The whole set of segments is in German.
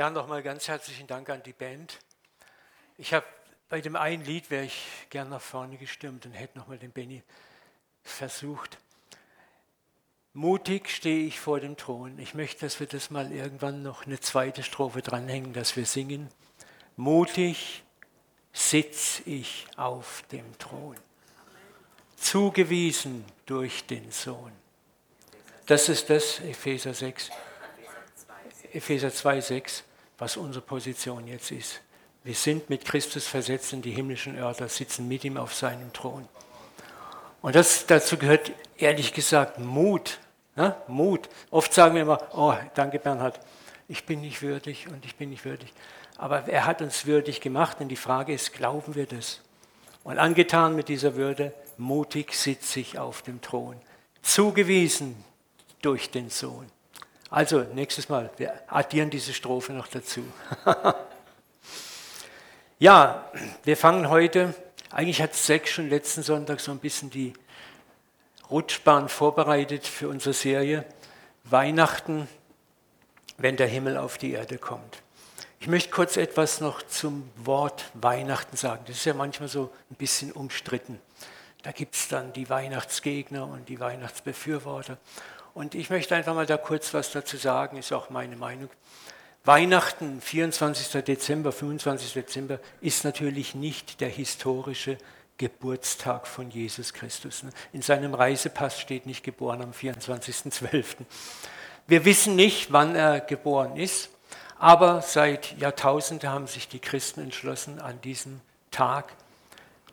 Ja, nochmal ganz herzlichen Dank an die Band. Ich habe bei dem einen Lied wäre ich gern nach vorne gestürmt und hätte nochmal den Benny versucht. Mutig stehe ich vor dem Thron. Ich möchte, dass wir das mal irgendwann noch eine zweite Strophe dranhängen, dass wir singen. Mutig sitz ich auf dem Thron, zugewiesen durch den Sohn. Das ist das, Epheser 6, Epheser 2, 6, was unsere Position jetzt ist. Wir sind mit Christus versetzt in die himmlischen Örter, sitzen mit ihm auf seinem Thron. Und das, dazu gehört ehrlich gesagt Mut. Ne? Mut. Oft sagen wir immer, oh, danke Bernhard, ich bin nicht würdig und ich bin nicht würdig. Aber er hat uns würdig gemacht und die Frage ist, glauben wir das? Und angetan mit dieser Würde, mutig sitze ich auf dem Thron, zugewiesen durch den Sohn. Also nächstes Mal, wir addieren diese Strophe noch dazu. ja, wir fangen heute, eigentlich hat Sex schon letzten Sonntag so ein bisschen die Rutschbahn vorbereitet für unsere Serie Weihnachten, wenn der Himmel auf die Erde kommt. Ich möchte kurz etwas noch zum Wort Weihnachten sagen. Das ist ja manchmal so ein bisschen umstritten. Da gibt es dann die Weihnachtsgegner und die Weihnachtsbefürworter. Und ich möchte einfach mal da kurz was dazu sagen, ist auch meine Meinung. Weihnachten, 24. Dezember, 25. Dezember, ist natürlich nicht der historische Geburtstag von Jesus Christus. In seinem Reisepass steht nicht geboren am 24.12. Wir wissen nicht, wann er geboren ist. Aber seit Jahrtausenden haben sich die Christen entschlossen, an diesem Tag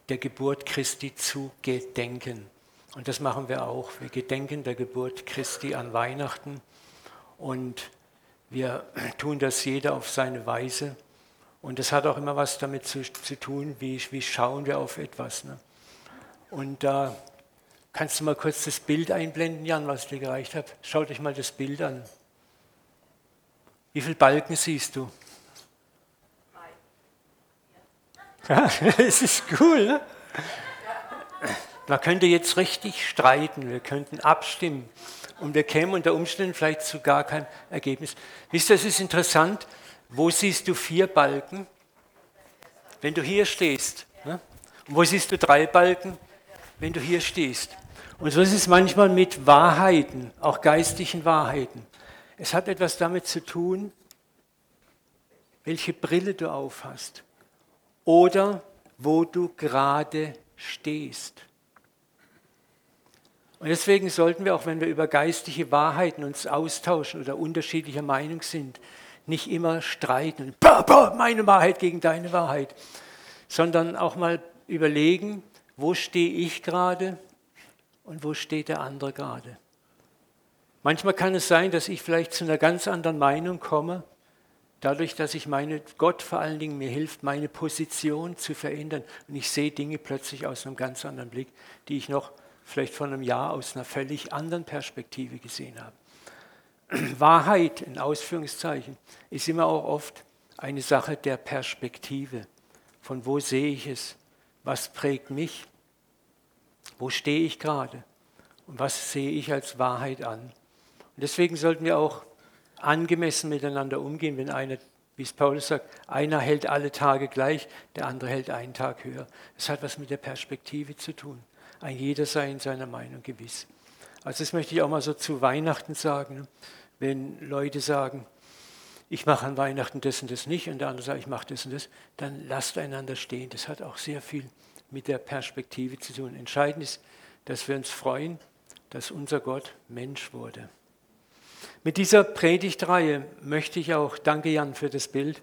der Geburt Christi zu gedenken. Und das machen wir auch. Wir gedenken der Geburt Christi an Weihnachten und wir tun das jeder auf seine Weise. Und das hat auch immer was damit zu, zu tun, wie, wie schauen wir auf etwas. Ne? Und da kannst du mal kurz das Bild einblenden, Jan, was ich dir gereicht habe. Schau dich mal das Bild an. Wie viele Balken siehst du? Ja, das ist cool. Ne? Man könnte jetzt richtig streiten, wir könnten abstimmen und wir kämen unter Umständen vielleicht zu gar kein Ergebnis. Wisst ihr, es ist interessant, wo siehst du vier Balken? Wenn du hier stehst. Ne? Und wo siehst du drei Balken? Wenn du hier stehst. Und so ist es manchmal mit Wahrheiten, auch geistlichen Wahrheiten. Es hat etwas damit zu tun, welche Brille du aufhast oder wo du gerade stehst. Und deswegen sollten wir, auch wenn wir über geistliche Wahrheiten uns austauschen oder unterschiedlicher Meinung sind, nicht immer streiten, meine Wahrheit gegen deine Wahrheit, sondern auch mal überlegen, wo stehe ich gerade und wo steht der andere gerade. Manchmal kann es sein, dass ich vielleicht zu einer ganz anderen Meinung komme, dadurch, dass ich meine, Gott vor allen Dingen mir hilft, meine Position zu verändern. Und ich sehe Dinge plötzlich aus einem ganz anderen Blick, die ich noch vielleicht vor einem Jahr aus einer völlig anderen Perspektive gesehen habe. Wahrheit in Ausführungszeichen ist immer auch oft eine Sache der Perspektive. Von wo sehe ich es? Was prägt mich? Wo stehe ich gerade? Und was sehe ich als Wahrheit an? Und deswegen sollten wir auch angemessen miteinander umgehen, wenn einer, wie es Paulus sagt, einer hält alle Tage gleich, der andere hält einen Tag höher. Es hat was mit der Perspektive zu tun. Ein jeder sei in seiner Meinung gewiss. Also das möchte ich auch mal so zu Weihnachten sagen. Wenn Leute sagen, ich mache an Weihnachten das und das nicht und der andere sagt, ich mache das und das, dann lasst einander stehen. Das hat auch sehr viel mit der Perspektive zu tun. Entscheidend ist, dass wir uns freuen, dass unser Gott Mensch wurde. Mit dieser Predigtreihe möchte ich auch, danke Jan für das Bild,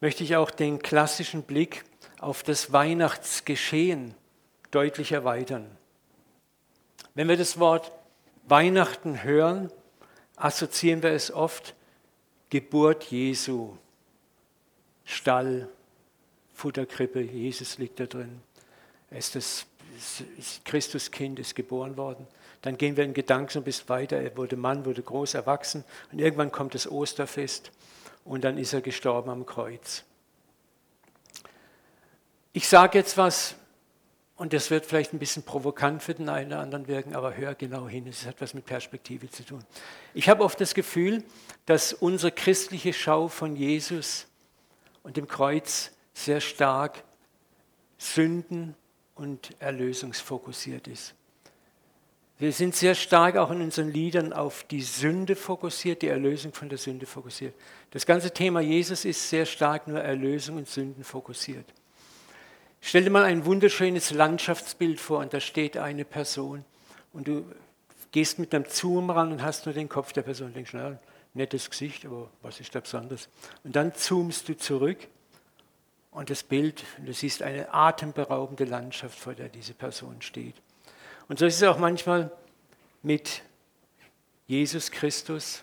möchte ich auch den klassischen Blick auf das Weihnachtsgeschehen deutlich erweitern. Wenn wir das Wort Weihnachten hören, assoziieren wir es oft Geburt Jesu, Stall, Futterkrippe, Jesus liegt da drin. Er ist das Christuskind, ist geboren worden. Dann gehen wir in Gedanken so ein bisschen weiter. Er wurde Mann, wurde groß, erwachsen. Und irgendwann kommt das Osterfest und dann ist er gestorben am Kreuz. Ich sage jetzt was Und das wird vielleicht ein bisschen provokant für den einen oder anderen wirken, aber hör genau hin, es hat was mit Perspektive zu tun. Ich habe oft das Gefühl, dass unsere christliche Schau von Jesus und dem Kreuz sehr stark Sünden und erlösungsfokussiert ist. Wir sind sehr stark auch in unseren Liedern auf die Sünde fokussiert, die Erlösung von der Sünde fokussiert. Das ganze Thema Jesus ist sehr stark nur Erlösung und Sünden fokussiert. Stell dir mal ein wunderschönes Landschaftsbild vor und da steht eine Person und du gehst mit einem Zoom ran und hast nur den Kopf der Person und denkst, na, nettes Gesicht, aber was ist da besonders? Und dann zoomst du zurück und das Bild, du siehst eine atemberaubende Landschaft, vor der diese Person steht. Und so ist es auch manchmal mit Jesus Christus.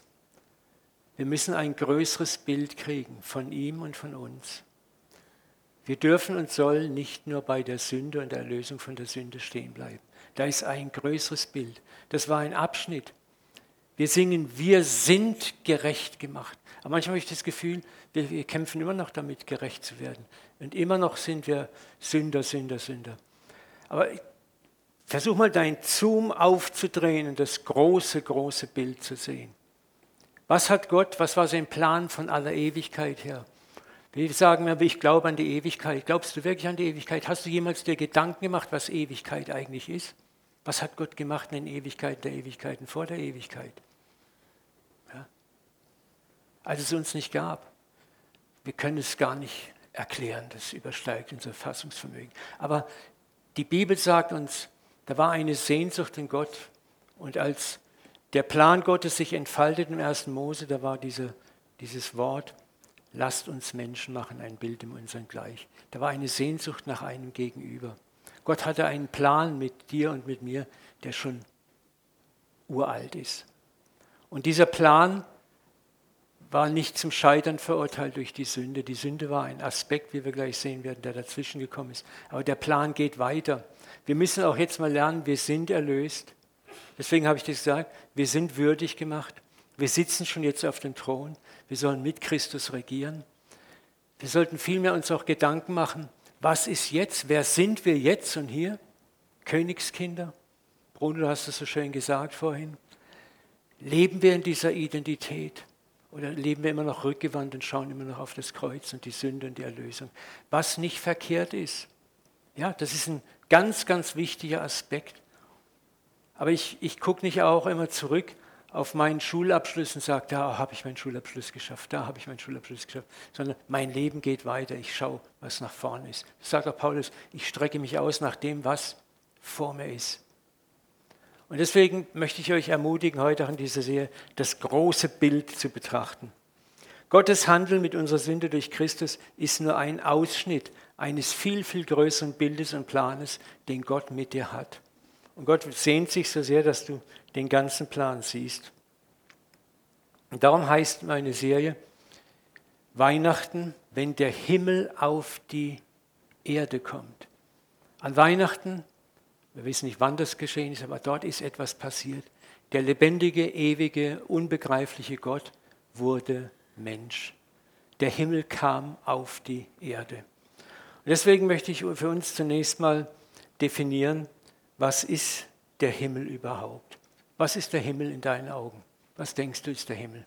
Wir müssen ein größeres Bild kriegen von ihm und von uns. Wir dürfen und sollen nicht nur bei der Sünde und der Erlösung von der Sünde stehen bleiben. Da ist ein größeres Bild. Das war ein Abschnitt. Wir singen, wir sind gerecht gemacht. Aber manchmal habe ich das Gefühl, wir, wir kämpfen immer noch damit, gerecht zu werden. Und immer noch sind wir Sünder, Sünder, Sünder. Aber versuch mal dein Zoom aufzudrehen und das große, große Bild zu sehen. Was hat Gott, was war sein Plan von aller Ewigkeit her? Wir sagen ich glaube an die Ewigkeit. Glaubst du wirklich an die Ewigkeit? Hast du jemals dir Gedanken gemacht, was Ewigkeit eigentlich ist? Was hat Gott gemacht in den Ewigkeiten der Ewigkeiten vor der Ewigkeit? Ja? Als es uns nicht gab. Wir können es gar nicht erklären, das übersteigt unser Fassungsvermögen. Aber die Bibel sagt uns, da war eine Sehnsucht in Gott. Und als der Plan Gottes sich entfaltet im ersten Mose, da war diese, dieses Wort, lasst uns Menschen machen, ein Bild in unserem Gleich. Da war eine Sehnsucht nach einem Gegenüber. Gott hatte einen Plan mit dir und mit mir, der schon uralt ist. Und dieser Plan war nicht zum Scheitern verurteilt durch die Sünde. Die Sünde war ein Aspekt, wie wir gleich sehen werden, der dazwischen gekommen ist. Aber der Plan geht weiter. Wir müssen auch jetzt mal lernen, wir sind erlöst. Deswegen habe ich das gesagt, wir sind würdig gemacht. Wir sitzen schon jetzt auf dem Thron. Wir sollen mit Christus regieren. Wir sollten vielmehr uns auch Gedanken machen, was ist jetzt, wer sind wir jetzt und hier? Königskinder? Bruno, du hast es so schön gesagt vorhin. Leben wir in dieser Identität? Oder leben wir immer noch rückgewandt und schauen immer noch auf das Kreuz und die Sünde und die Erlösung? Was nicht verkehrt ist. Ja, das ist ein ganz, ganz wichtiger Aspekt. Aber ich, ich gucke nicht auch immer zurück auf meinen Schulabschluss und sage, da habe ich meinen Schulabschluss geschafft, da habe ich meinen Schulabschluss geschafft, sondern mein Leben geht weiter. Ich schaue, was nach vorne ist. Sagt auch Paulus, ich strecke mich aus nach dem, was vor mir ist. Und deswegen möchte ich euch ermutigen, heute an dieser Serie das große Bild zu betrachten. Gottes Handeln mit unserer Sünde durch Christus ist nur ein Ausschnitt eines viel, viel größeren Bildes und Planes, den Gott mit dir hat. Und Gott sehnt sich so sehr, dass du den ganzen Plan siehst. Und darum heißt meine Serie Weihnachten, wenn der Himmel auf die Erde kommt. An Weihnachten, wir wissen nicht, wann das geschehen ist, aber dort ist etwas passiert. Der lebendige, ewige, unbegreifliche Gott wurde Mensch. Der Himmel kam auf die Erde. Und deswegen möchte ich für uns zunächst mal definieren, was ist der Himmel überhaupt? Was ist der Himmel in deinen Augen? Was denkst du ist der Himmel?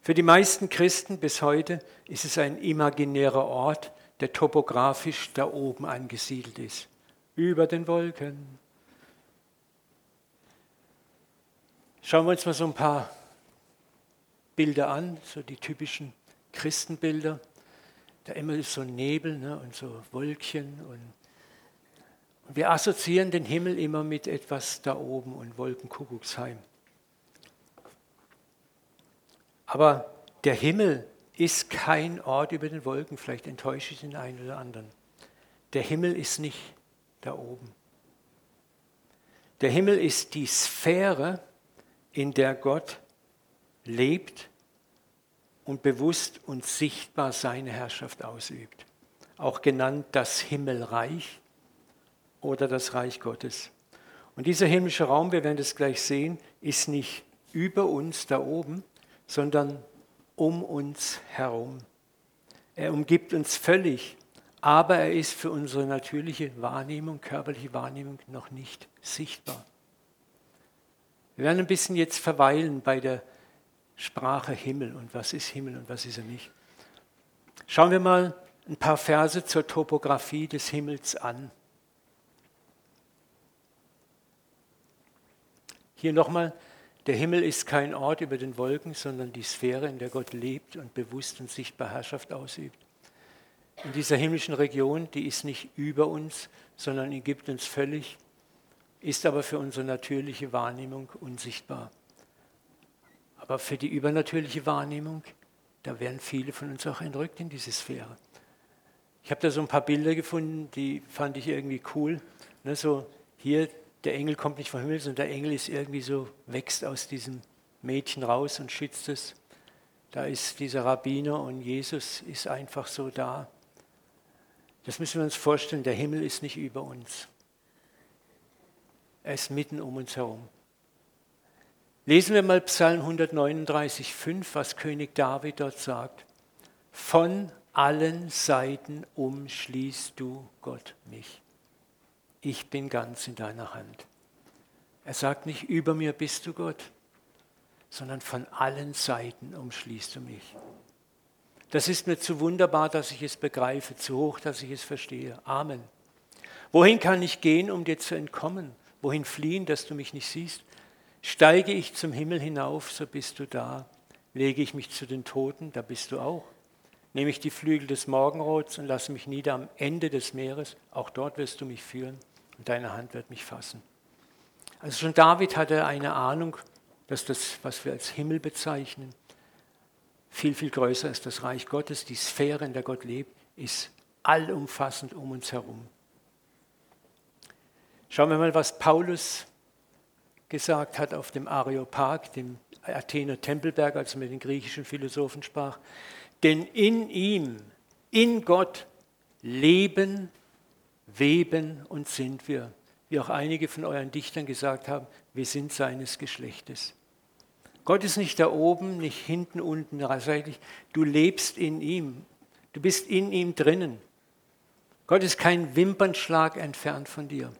Für die meisten Christen bis heute ist es ein imaginärer Ort, der topografisch da oben angesiedelt ist, über den Wolken. Schauen wir uns mal so ein paar Bilder an, so die typischen Christenbilder. Da immer ist so Nebel ne, und so Wolkchen und und wir assoziieren den Himmel immer mit etwas da oben und Wolkenkuckucksheim. Aber der Himmel ist kein Ort über den Wolken, vielleicht enttäusche ich den einen oder anderen. Der Himmel ist nicht da oben. Der Himmel ist die Sphäre, in der Gott lebt und bewusst und sichtbar seine Herrschaft ausübt. Auch genannt das Himmelreich oder das Reich Gottes. Und dieser himmlische Raum, wir werden es gleich sehen, ist nicht über uns da oben, sondern um uns herum. Er umgibt uns völlig, aber er ist für unsere natürliche Wahrnehmung, körperliche Wahrnehmung noch nicht sichtbar. Wir werden ein bisschen jetzt verweilen bei der Sprache Himmel und was ist Himmel und was ist er nicht. Schauen wir mal ein paar Verse zur Topographie des Himmels an. Hier nochmal, der Himmel ist kein Ort über den Wolken, sondern die Sphäre, in der Gott lebt und bewusst und sichtbar Herrschaft ausübt. In dieser himmlischen Region, die ist nicht über uns, sondern die gibt uns völlig, ist aber für unsere natürliche Wahrnehmung unsichtbar. Aber für die übernatürliche Wahrnehmung, da werden viele von uns auch entrückt in diese Sphäre. Ich habe da so ein paar Bilder gefunden, die fand ich irgendwie cool. Ne, so hier, der Engel kommt nicht vom Himmel, sondern der Engel ist irgendwie so, wächst aus diesem Mädchen raus und schützt es. Da ist dieser Rabbiner und Jesus ist einfach so da. Das müssen wir uns vorstellen, der Himmel ist nicht über uns. Er ist mitten um uns herum. Lesen wir mal Psalm 139,5, was König David dort sagt. Von allen Seiten umschließt du, Gott, mich. Ich bin ganz in deiner Hand. Er sagt nicht, über mir bist du Gott, sondern von allen Seiten umschließt du mich. Das ist mir zu wunderbar, dass ich es begreife, zu hoch, dass ich es verstehe. Amen. Wohin kann ich gehen, um dir zu entkommen? Wohin fliehen, dass du mich nicht siehst? Steige ich zum Himmel hinauf, so bist du da. Lege ich mich zu den Toten, da bist du auch nehme ich die Flügel des Morgenrots und lasse mich nieder am Ende des Meeres. Auch dort wirst du mich führen und deine Hand wird mich fassen. Also schon David hatte eine Ahnung, dass das, was wir als Himmel bezeichnen, viel, viel größer ist. Das Reich Gottes, die Sphäre, in der Gott lebt, ist allumfassend um uns herum. Schauen wir mal, was Paulus gesagt hat auf dem Areopag, dem Athener Tempelberg, als er mit den griechischen Philosophen sprach. Denn in ihm, in Gott, leben, weben und sind wir. Wie auch einige von euren Dichtern gesagt haben, wir sind seines Geschlechtes. Gott ist nicht da oben, nicht hinten, unten, seitlich. Du lebst in ihm. Du bist in ihm drinnen. Gott ist kein Wimpernschlag entfernt von dir.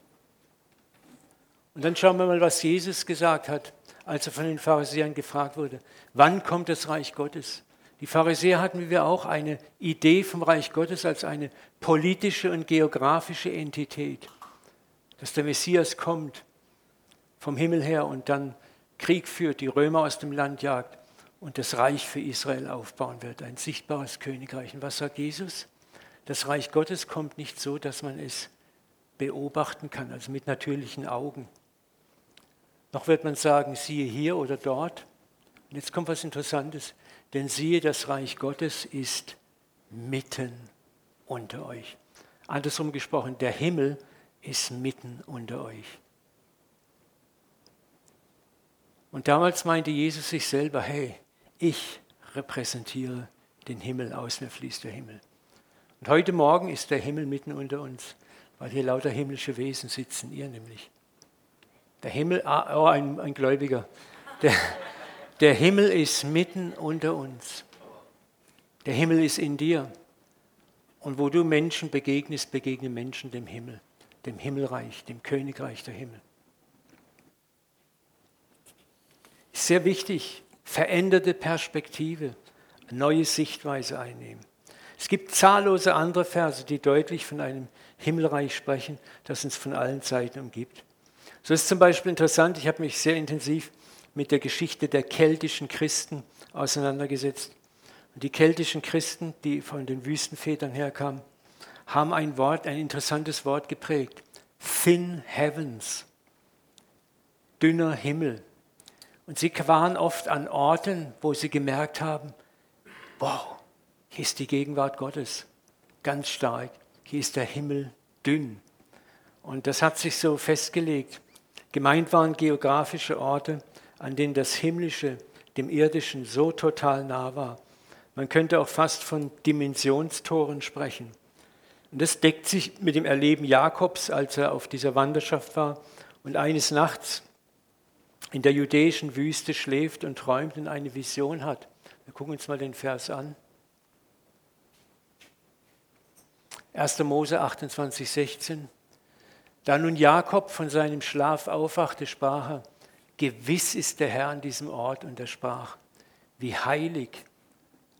Und dann schauen wir mal, was Jesus gesagt hat, als er von den Pharisäern gefragt wurde. Wann kommt das Reich Gottes? Die Pharisäer hatten wie wir auch eine Idee vom Reich Gottes als eine politische und geografische Entität, dass der Messias kommt vom Himmel her und dann Krieg führt, die Römer aus dem Land jagt und das Reich für Israel aufbauen wird, ein sichtbares Königreich. Und was sagt Jesus? Das Reich Gottes kommt nicht so, dass man es beobachten kann, also mit natürlichen Augen. Noch wird man sagen, siehe hier oder dort. Und jetzt kommt was Interessantes. Denn siehe, das Reich Gottes ist mitten unter euch. Andersrum gesprochen, der Himmel ist mitten unter euch. Und damals meinte Jesus sich selber, hey, ich repräsentiere den Himmel, aus mir fließt der Himmel. Und heute Morgen ist der Himmel mitten unter uns, weil hier lauter himmlische Wesen sitzen, ihr nämlich. Der Himmel, ah, oh, ein, ein Gläubiger, der, der Himmel ist mitten unter uns. Der Himmel ist in dir. Und wo du Menschen begegnest, begegnen Menschen dem Himmel, dem Himmelreich, dem Königreich der Himmel. Ist sehr wichtig, veränderte Perspektive, neue Sichtweise einnehmen. Es gibt zahllose andere Verse, die deutlich von einem Himmelreich sprechen, das uns von allen Seiten umgibt. So ist zum Beispiel interessant, ich habe mich sehr intensiv mit der Geschichte der keltischen Christen auseinandergesetzt. Und die keltischen Christen, die von den Wüstenvätern herkamen, haben ein Wort, ein interessantes Wort geprägt. Thin Heavens, dünner Himmel. Und sie waren oft an Orten, wo sie gemerkt haben, wow, hier ist die Gegenwart Gottes ganz stark, hier ist der Himmel dünn. Und das hat sich so festgelegt. Gemeint waren geografische Orte, an denen das Himmlische dem Irdischen so total nah war. Man könnte auch fast von Dimensionstoren sprechen. Und das deckt sich mit dem Erleben Jakobs, als er auf dieser Wanderschaft war und eines Nachts in der judäischen Wüste schläft und träumt und eine Vision hat. Wir gucken uns mal den Vers an. 1. Mose 28, 16. Da nun Jakob von seinem Schlaf aufwachte, sprach er, gewiss ist der Herr an diesem Ort und er sprach, wie heilig,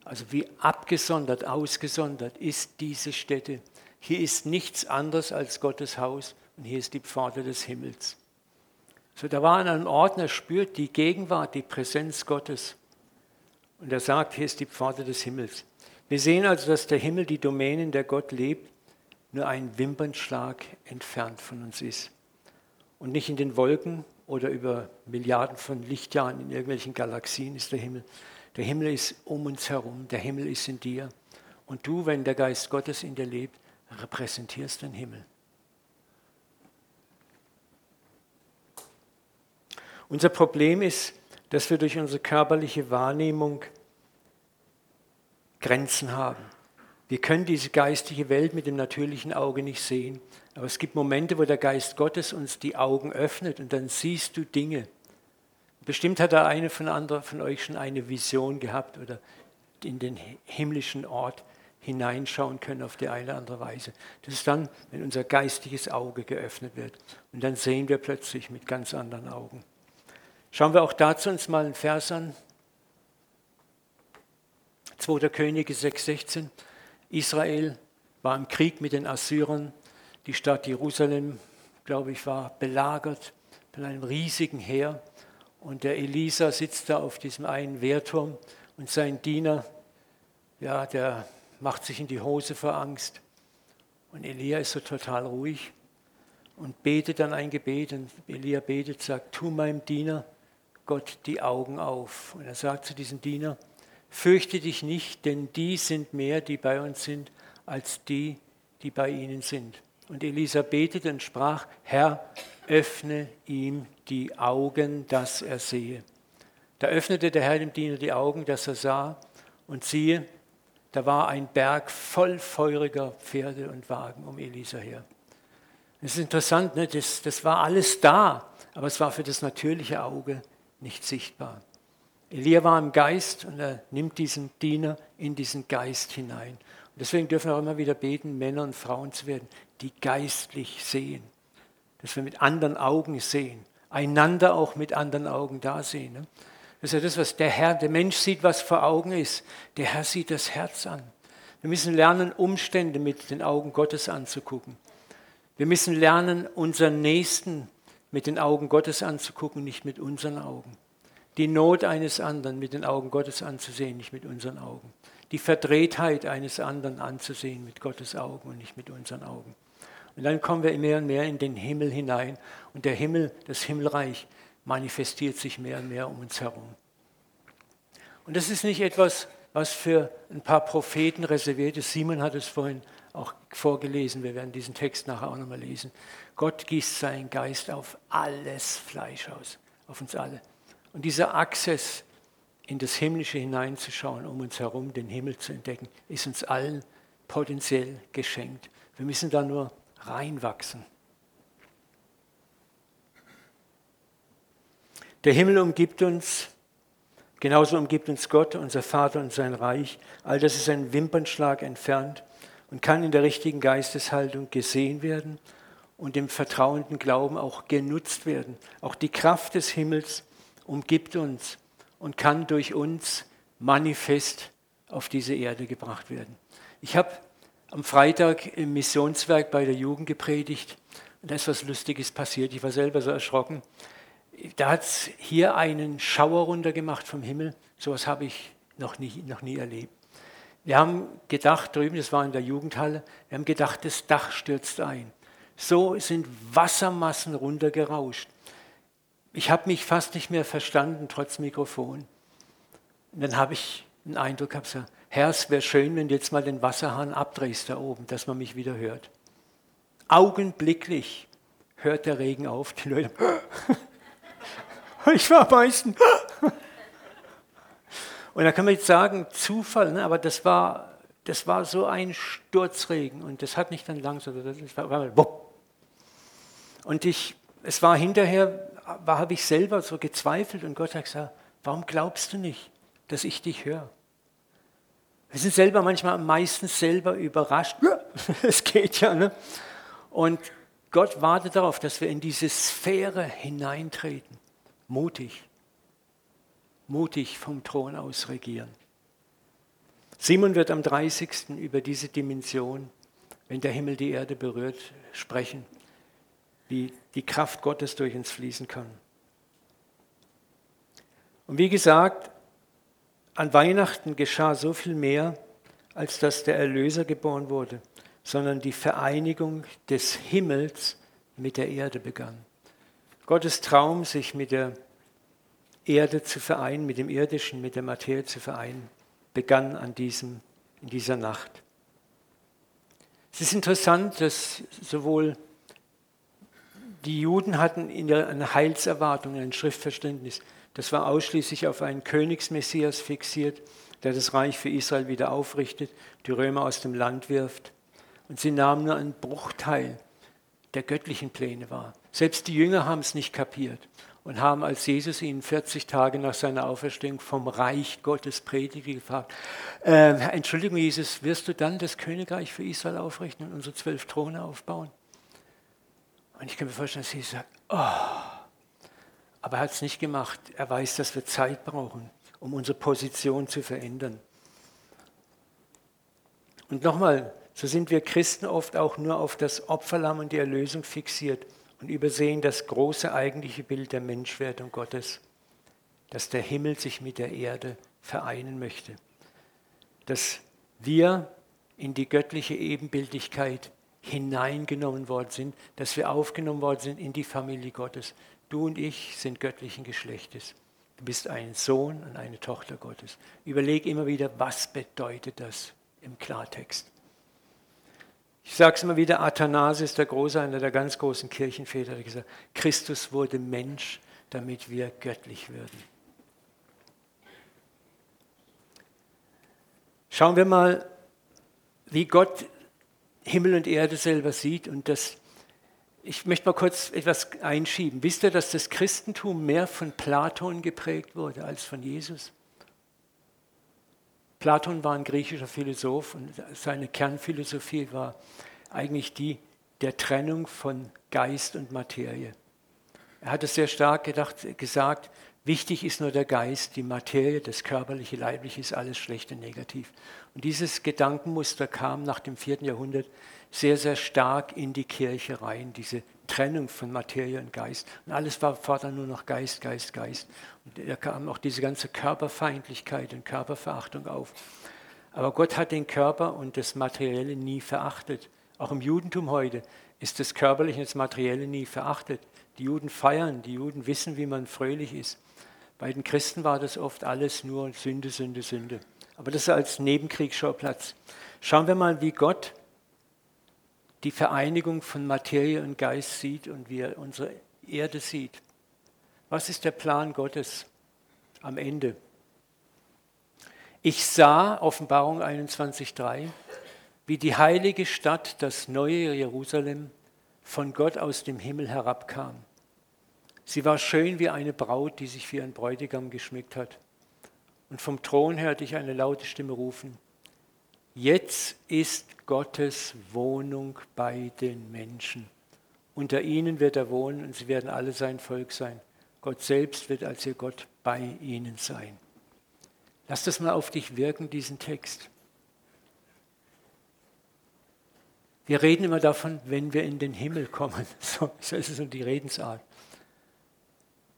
also wie abgesondert, ausgesondert ist diese Stätte. Hier ist nichts anderes als Gottes Haus und hier ist die Pforte des Himmels. So, da war an einem Ort, er spürt die Gegenwart, die Präsenz Gottes. Und er sagt, hier ist die Pforte des Himmels. Wir sehen also, dass der Himmel, die Domäne, in der Gott lebt, nur ein Wimpernschlag entfernt von uns ist. Und nicht in den Wolken oder über Milliarden von Lichtjahren in irgendwelchen Galaxien ist der Himmel. Der Himmel ist um uns herum, der Himmel ist in dir. Und du, wenn der Geist Gottes in dir lebt, repräsentierst den Himmel. Unser Problem ist, dass wir durch unsere körperliche Wahrnehmung Grenzen haben. Wir können diese geistige Welt mit dem natürlichen Auge nicht sehen. Aber es gibt Momente, wo der Geist Gottes uns die Augen öffnet und dann siehst du Dinge. Bestimmt hat da eine von, anderen, von euch schon eine Vision gehabt oder in den himmlischen Ort hineinschauen können auf die eine oder andere Weise. Das ist dann, wenn unser geistiges Auge geöffnet wird. Und dann sehen wir plötzlich mit ganz anderen Augen. Schauen wir auch dazu uns mal einen Vers an. 2. Könige 6,16. Israel war im Krieg mit den Assyrern. Die Stadt Jerusalem, glaube ich, war belagert von einem riesigen Heer. Und der Elisa sitzt da auf diesem einen Wehrturm und sein Diener, ja, der macht sich in die Hose vor Angst. Und Elia ist so total ruhig und betet dann ein Gebet. Und Elia betet, sagt, tu meinem Diener Gott die Augen auf. Und er sagt zu diesem Diener, Fürchte dich nicht, denn die sind mehr, die bei uns sind, als die, die bei ihnen sind. Und Elisa betete und sprach, Herr, öffne ihm die Augen, dass er sehe. Da öffnete der Herr dem Diener die Augen, dass er sah, und siehe, da war ein Berg voll feuriger Pferde und Wagen um Elisa her. Das ist interessant, ne? das, das war alles da, aber es war für das natürliche Auge nicht sichtbar. Elia war im Geist und er nimmt diesen Diener in diesen Geist hinein. Und deswegen dürfen wir auch immer wieder beten, Männer und Frauen zu werden, die geistlich sehen. Dass wir mit anderen Augen sehen, einander auch mit anderen Augen da sehen. Ne? Das ist ja das, was der Herr, der Mensch sieht, was vor Augen ist. Der Herr sieht das Herz an. Wir müssen lernen, Umstände mit den Augen Gottes anzugucken. Wir müssen lernen, unseren Nächsten mit den Augen Gottes anzugucken, nicht mit unseren Augen die Not eines anderen mit den Augen Gottes anzusehen, nicht mit unseren Augen. Die Verdrehtheit eines anderen anzusehen mit Gottes Augen und nicht mit unseren Augen. Und dann kommen wir mehr und mehr in den Himmel hinein und der Himmel, das Himmelreich manifestiert sich mehr und mehr um uns herum. Und das ist nicht etwas, was für ein paar Propheten reserviert ist. Simon hat es vorhin auch vorgelesen. Wir werden diesen Text nachher auch nochmal lesen. Gott gießt seinen Geist auf alles Fleisch aus, auf uns alle. Und dieser Access in das Himmlische hineinzuschauen, um uns herum den Himmel zu entdecken, ist uns allen potenziell geschenkt. Wir müssen da nur reinwachsen. Der Himmel umgibt uns, genauso umgibt uns Gott, unser Vater und sein Reich. All das ist ein Wimpernschlag entfernt und kann in der richtigen Geisteshaltung gesehen werden und im vertrauenden Glauben auch genutzt werden. Auch die Kraft des Himmels umgibt uns und kann durch uns manifest auf diese Erde gebracht werden. Ich habe am Freitag im Missionswerk bei der Jugend gepredigt und da ist was Lustiges passiert. Ich war selber so erschrocken. Da hat es hier einen Schauer runtergemacht vom Himmel. So etwas habe ich noch nie, noch nie erlebt. Wir haben gedacht, drüben, das war in der Jugendhalle, wir haben gedacht, das Dach stürzt ein. So sind Wassermassen runtergerauscht. Ich habe mich fast nicht mehr verstanden, trotz Mikrofon. Und dann habe ich einen Eindruck gehabt, Herr, es wäre schön, wenn du jetzt mal den Wasserhahn abdrehst da oben, dass man mich wieder hört. Augenblicklich hört der Regen auf. Die Leute, ich war meistens. Und da kann man jetzt sagen, Zufall, ne? aber das war, das war so ein Sturzregen und das hat nicht dann langsam, das war, und ich, es war hinterher habe ich selber so gezweifelt und Gott hat gesagt, warum glaubst du nicht, dass ich dich höre? Wir sind selber manchmal am meisten selber überrascht. es geht ja. Ne? Und Gott wartet darauf, dass wir in diese Sphäre hineintreten. Mutig. Mutig vom Thron aus regieren. Simon wird am 30. über diese Dimension, wenn der Himmel die Erde berührt, sprechen, wie die Kraft Gottes durch uns fließen kann. Und wie gesagt, an Weihnachten geschah so viel mehr, als dass der Erlöser geboren wurde, sondern die Vereinigung des Himmels mit der Erde begann. Gottes Traum, sich mit der Erde zu vereinen, mit dem Irdischen, mit der Materie zu vereinen, begann an diesem, in dieser Nacht. Es ist interessant, dass sowohl die Juden hatten in eine Heilserwartung, ein Schriftverständnis, das war ausschließlich auf einen Königsmessias fixiert, der das Reich für Israel wieder aufrichtet, die Römer aus dem Land wirft. Und sie nahmen nur einen Bruchteil der göttlichen Pläne wahr. Selbst die Jünger haben es nicht kapiert und haben, als Jesus ihnen 40 Tage nach seiner Auferstehung vom Reich Gottes predigte, gefragt, äh, Entschuldigung Jesus, wirst du dann das Königreich für Israel aufrichten und unsere zwölf Throne aufbauen? Und ich kann mir vorstellen, dass Jesus sagt, oh, aber er hat es nicht gemacht. Er weiß, dass wir Zeit brauchen, um unsere Position zu verändern. Und nochmal, so sind wir Christen oft auch nur auf das Opferlamm und die Erlösung fixiert und übersehen das große eigentliche Bild der Menschwerdung Gottes, dass der Himmel sich mit der Erde vereinen möchte, dass wir in die göttliche Ebenbildlichkeit hineingenommen worden sind, dass wir aufgenommen worden sind in die Familie Gottes. Du und ich sind göttlichen Geschlechtes. Du bist ein Sohn und eine Tochter Gottes. Überleg immer wieder, was bedeutet das im Klartext. Ich sage es immer wieder, Athanasius, der Große, einer der ganz großen Kirchenväter, hat gesagt, Christus wurde Mensch, damit wir göttlich würden. Schauen wir mal, wie Gott Himmel und Erde selber sieht und das ich möchte mal kurz etwas einschieben. Wisst ihr, dass das Christentum mehr von Platon geprägt wurde als von Jesus? Platon war ein griechischer Philosoph und seine Kernphilosophie war eigentlich die der Trennung von Geist und Materie. Er hat es sehr stark gedacht, gesagt, wichtig ist nur der Geist, die Materie, das körperliche, leibliche ist alles schlecht und negativ. Und dieses Gedankenmuster kam nach dem vierten Jahrhundert sehr, sehr stark in die Kirche rein, diese Trennung von Materie und Geist. Und alles war fortan nur noch Geist, Geist, Geist. Und da kam auch diese ganze Körperfeindlichkeit und Körperverachtung auf. Aber Gott hat den Körper und das Materielle nie verachtet. Auch im Judentum heute ist das Körperliche und das Materielle nie verachtet. Die Juden feiern, die Juden wissen, wie man fröhlich ist. Bei den Christen war das oft alles nur Sünde, Sünde, Sünde. Aber das als Nebenkriegsschauplatz. Schauen wir mal, wie Gott die Vereinigung von Materie und Geist sieht und wie er unsere Erde sieht. Was ist der Plan Gottes am Ende? Ich sah, Offenbarung 21.3, wie die heilige Stadt, das neue Jerusalem, von Gott aus dem Himmel herabkam. Sie war schön wie eine Braut, die sich für ihren Bräutigam geschmückt hat. Und vom Thron hörte ich eine laute Stimme rufen, Jetzt ist Gottes Wohnung bei den Menschen. Unter ihnen wird er wohnen und sie werden alle sein Volk sein. Gott selbst wird als ihr Gott bei ihnen sein. Lass das mal auf dich wirken, diesen Text. Wir reden immer davon, wenn wir in den Himmel kommen. So, ist es so die Redensart.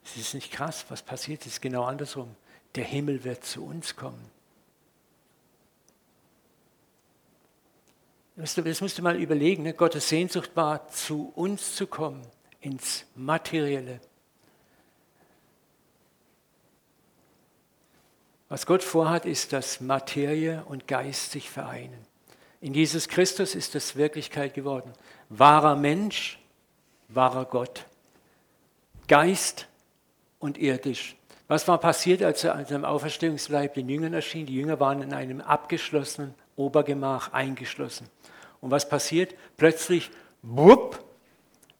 Es ist nicht krass, was passiert, es ist genau andersrum. Der Himmel wird zu uns kommen. Das musst du mal überlegen. Ne? Gottes Sehnsucht war, zu uns zu kommen, ins Materielle. Was Gott vorhat, ist, dass Materie und Geist sich vereinen. In Jesus Christus ist das Wirklichkeit geworden. Wahrer Mensch, wahrer Gott. Geist und irdisch. Was war passiert, als er an seinem Auferstehungsleib den Jüngern erschien? Die Jünger waren in einem abgeschlossenen Obergemach eingeschlossen. Und was passiert? Plötzlich, wupp,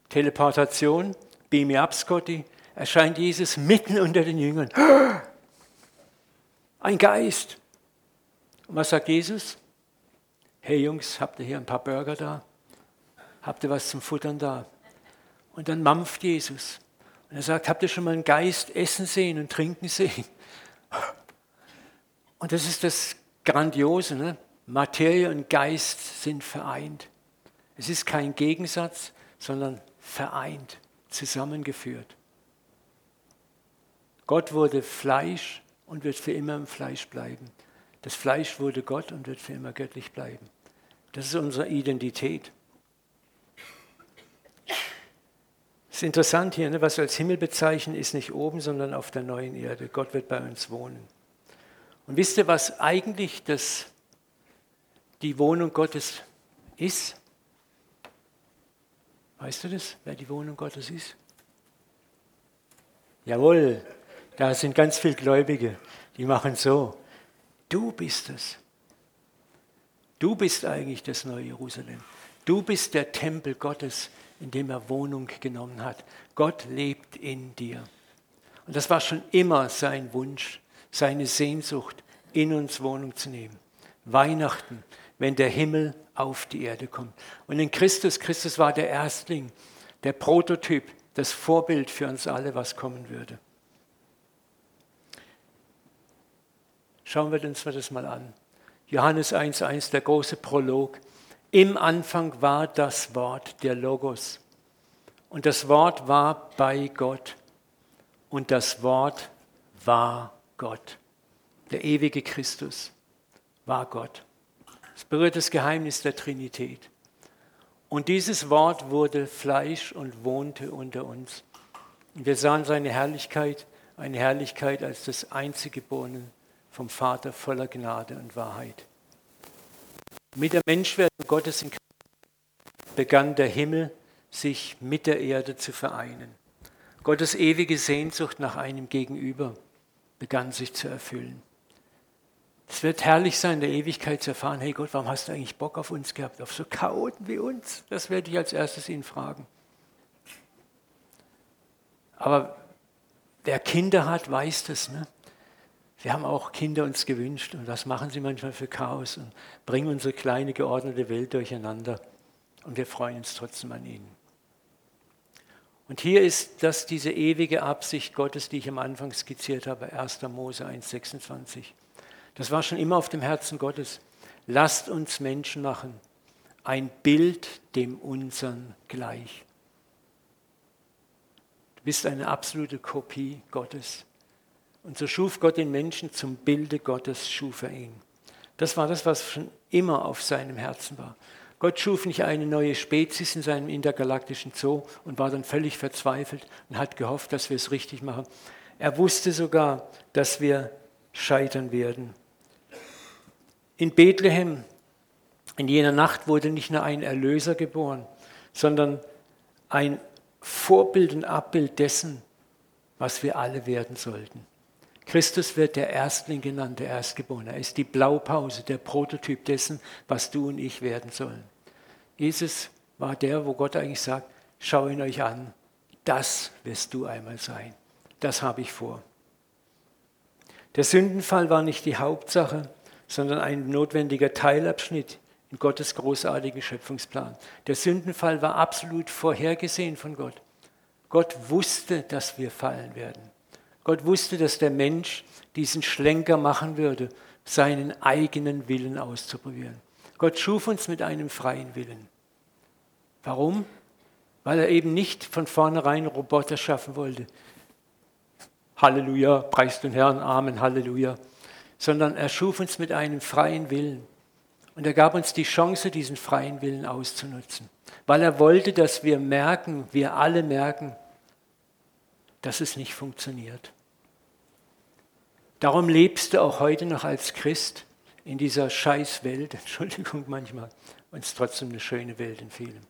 Teleportation, beam me up, Scotty, erscheint Jesus mitten unter den Jüngern. Ein Geist. Und was sagt Jesus? hey Jungs, habt ihr hier ein paar Burger da? Habt ihr was zum Futtern da? Und dann mampft Jesus. Und er sagt, habt ihr schon mal einen Geist essen sehen und trinken sehen? Und das ist das Grandiose. Ne? Materie und Geist sind vereint. Es ist kein Gegensatz, sondern vereint, zusammengeführt. Gott wurde Fleisch und wird für immer im Fleisch bleiben. Das Fleisch wurde Gott und wird für immer göttlich bleiben. Das ist unsere Identität. Es ist interessant hier, ne, was wir als Himmel bezeichnen, ist nicht oben, sondern auf der neuen Erde. Gott wird bei uns wohnen. Und wisst ihr, was eigentlich das, die Wohnung Gottes ist? Weißt du das, wer die Wohnung Gottes ist? Jawohl, da sind ganz viele Gläubige, die machen so. Du bist es. Du bist eigentlich das neue Jerusalem. Du bist der Tempel Gottes, in dem er Wohnung genommen hat. Gott lebt in dir. Und das war schon immer sein Wunsch, seine Sehnsucht, in uns Wohnung zu nehmen. Weihnachten, wenn der Himmel auf die Erde kommt. Und in Christus, Christus war der Erstling, der Prototyp, das Vorbild für uns alle, was kommen würde. Schauen wir uns das mal an. Johannes 1.1, der große Prolog. Im Anfang war das Wort, der Logos. Und das Wort war bei Gott. Und das Wort war Gott. Der ewige Christus war Gott. Das berührt das Geheimnis der Trinität. Und dieses Wort wurde Fleisch und wohnte unter uns. Und wir sahen seine Herrlichkeit, eine Herrlichkeit als das einzige Geborene vom Vater voller Gnade und Wahrheit. Mit der Menschwerdung Gottes in Christus begann der Himmel sich mit der Erde zu vereinen. Gottes ewige Sehnsucht nach einem Gegenüber begann sich zu erfüllen. Es wird herrlich sein, in der Ewigkeit zu erfahren, hey Gott, warum hast du eigentlich Bock auf uns gehabt, auf so Chaoten wie uns? Das werde ich als erstes ihn fragen. Aber wer Kinder hat, weiß das. Ne? Wir haben auch Kinder uns gewünscht und was machen sie manchmal für Chaos und bringen unsere kleine geordnete Welt durcheinander. Und wir freuen uns trotzdem an ihnen. Und hier ist das diese ewige Absicht Gottes, die ich am Anfang skizziert habe, 1. Mose 1,26. Das war schon immer auf dem Herzen Gottes. Lasst uns Menschen machen, ein Bild dem unseren gleich. Du bist eine absolute Kopie Gottes. Und so schuf Gott den Menschen zum Bilde Gottes, schuf er ihn. Das war das, was schon immer auf seinem Herzen war. Gott schuf nicht eine neue Spezies in seinem intergalaktischen Zoo und war dann völlig verzweifelt und hat gehofft, dass wir es richtig machen. Er wusste sogar, dass wir scheitern werden. In Bethlehem, in jener Nacht, wurde nicht nur ein Erlöser geboren, sondern ein Vorbild und Abbild dessen, was wir alle werden sollten. Christus wird der Erstling genannt, der Erstgeborene. Er ist die Blaupause, der Prototyp dessen, was du und ich werden sollen. Jesus war der, wo Gott eigentlich sagt, schau ihn euch an, das wirst du einmal sein. Das habe ich vor. Der Sündenfall war nicht die Hauptsache, sondern ein notwendiger Teilabschnitt in Gottes großartigen Schöpfungsplan. Der Sündenfall war absolut vorhergesehen von Gott. Gott wusste, dass wir fallen werden. Gott wusste, dass der Mensch diesen Schlenker machen würde, seinen eigenen Willen auszuprobieren. Gott schuf uns mit einem freien Willen. Warum? Weil er eben nicht von vornherein Roboter schaffen wollte. Halleluja, preis den Herrn, Amen, Halleluja. Sondern er schuf uns mit einem freien Willen. Und er gab uns die Chance, diesen freien Willen auszunutzen. Weil er wollte, dass wir merken, wir alle merken, dass es nicht funktioniert. Darum lebst du auch heute noch als Christ in dieser Scheißwelt, Entschuldigung manchmal, ist trotzdem eine schöne Welt in vielem.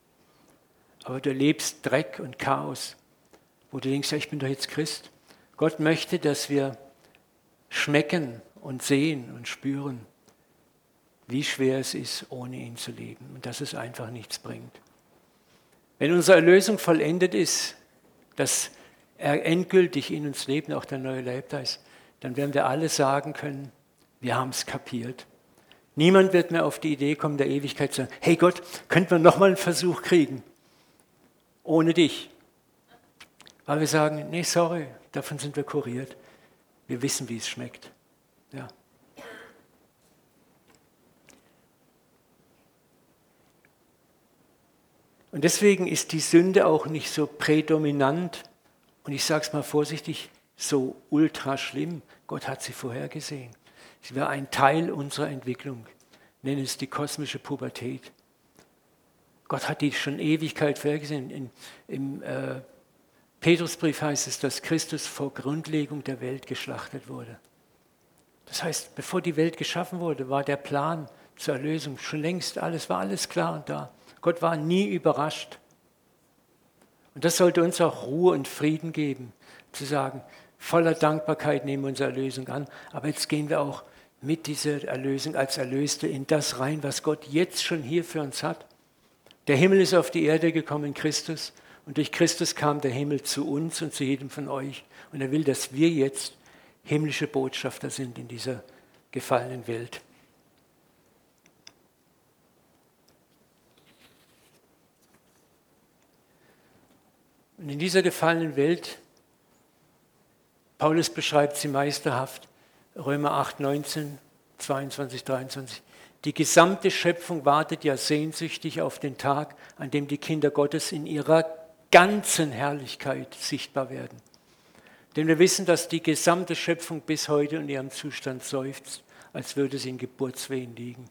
Aber du lebst Dreck und Chaos, wo du denkst, ja, ich bin doch jetzt Christ. Gott möchte, dass wir schmecken und sehen und spüren, wie schwer es ist, ohne ihn zu leben und dass es einfach nichts bringt. Wenn unsere Erlösung vollendet ist, dass er endgültig in uns lebt, auch der neue Leib da ist, dann werden wir alle sagen können, wir haben es kapiert. Niemand wird mehr auf die Idee kommen, der Ewigkeit zu sagen, hey Gott, könnten wir nochmal einen Versuch kriegen? Ohne dich. Weil wir sagen, nee, sorry, davon sind wir kuriert. Wir wissen, wie es schmeckt. Ja. Und deswegen ist die Sünde auch nicht so prädominant und ich sage es mal vorsichtig, so ultra schlimm. Gott hat sie vorhergesehen. Sie war ein Teil unserer Entwicklung. Nennen es die kosmische Pubertät. Gott hat die schon Ewigkeit vorhergesehen. In, Im äh, Petrusbrief heißt es, dass Christus vor Grundlegung der Welt geschlachtet wurde. Das heißt, bevor die Welt geschaffen wurde, war der Plan zur Erlösung schon längst alles, war alles klar und da. Gott war nie überrascht. Und das sollte uns auch Ruhe und Frieden geben, zu sagen, voller Dankbarkeit nehmen wir unsere Erlösung an, aber jetzt gehen wir auch mit dieser Erlösung als Erlöste in das rein, was Gott jetzt schon hier für uns hat. Der Himmel ist auf die Erde gekommen in Christus und durch Christus kam der Himmel zu uns und zu jedem von euch. Und er will, dass wir jetzt himmlische Botschafter sind in dieser gefallenen Welt. Und in dieser gefallenen Welt, Paulus beschreibt sie meisterhaft, Römer 8, 19, 22, 23. Die gesamte Schöpfung wartet ja sehnsüchtig auf den Tag, an dem die Kinder Gottes in ihrer ganzen Herrlichkeit sichtbar werden. Denn wir wissen, dass die gesamte Schöpfung bis heute in ihrem Zustand seufzt, als würde sie in Geburtswehen liegen.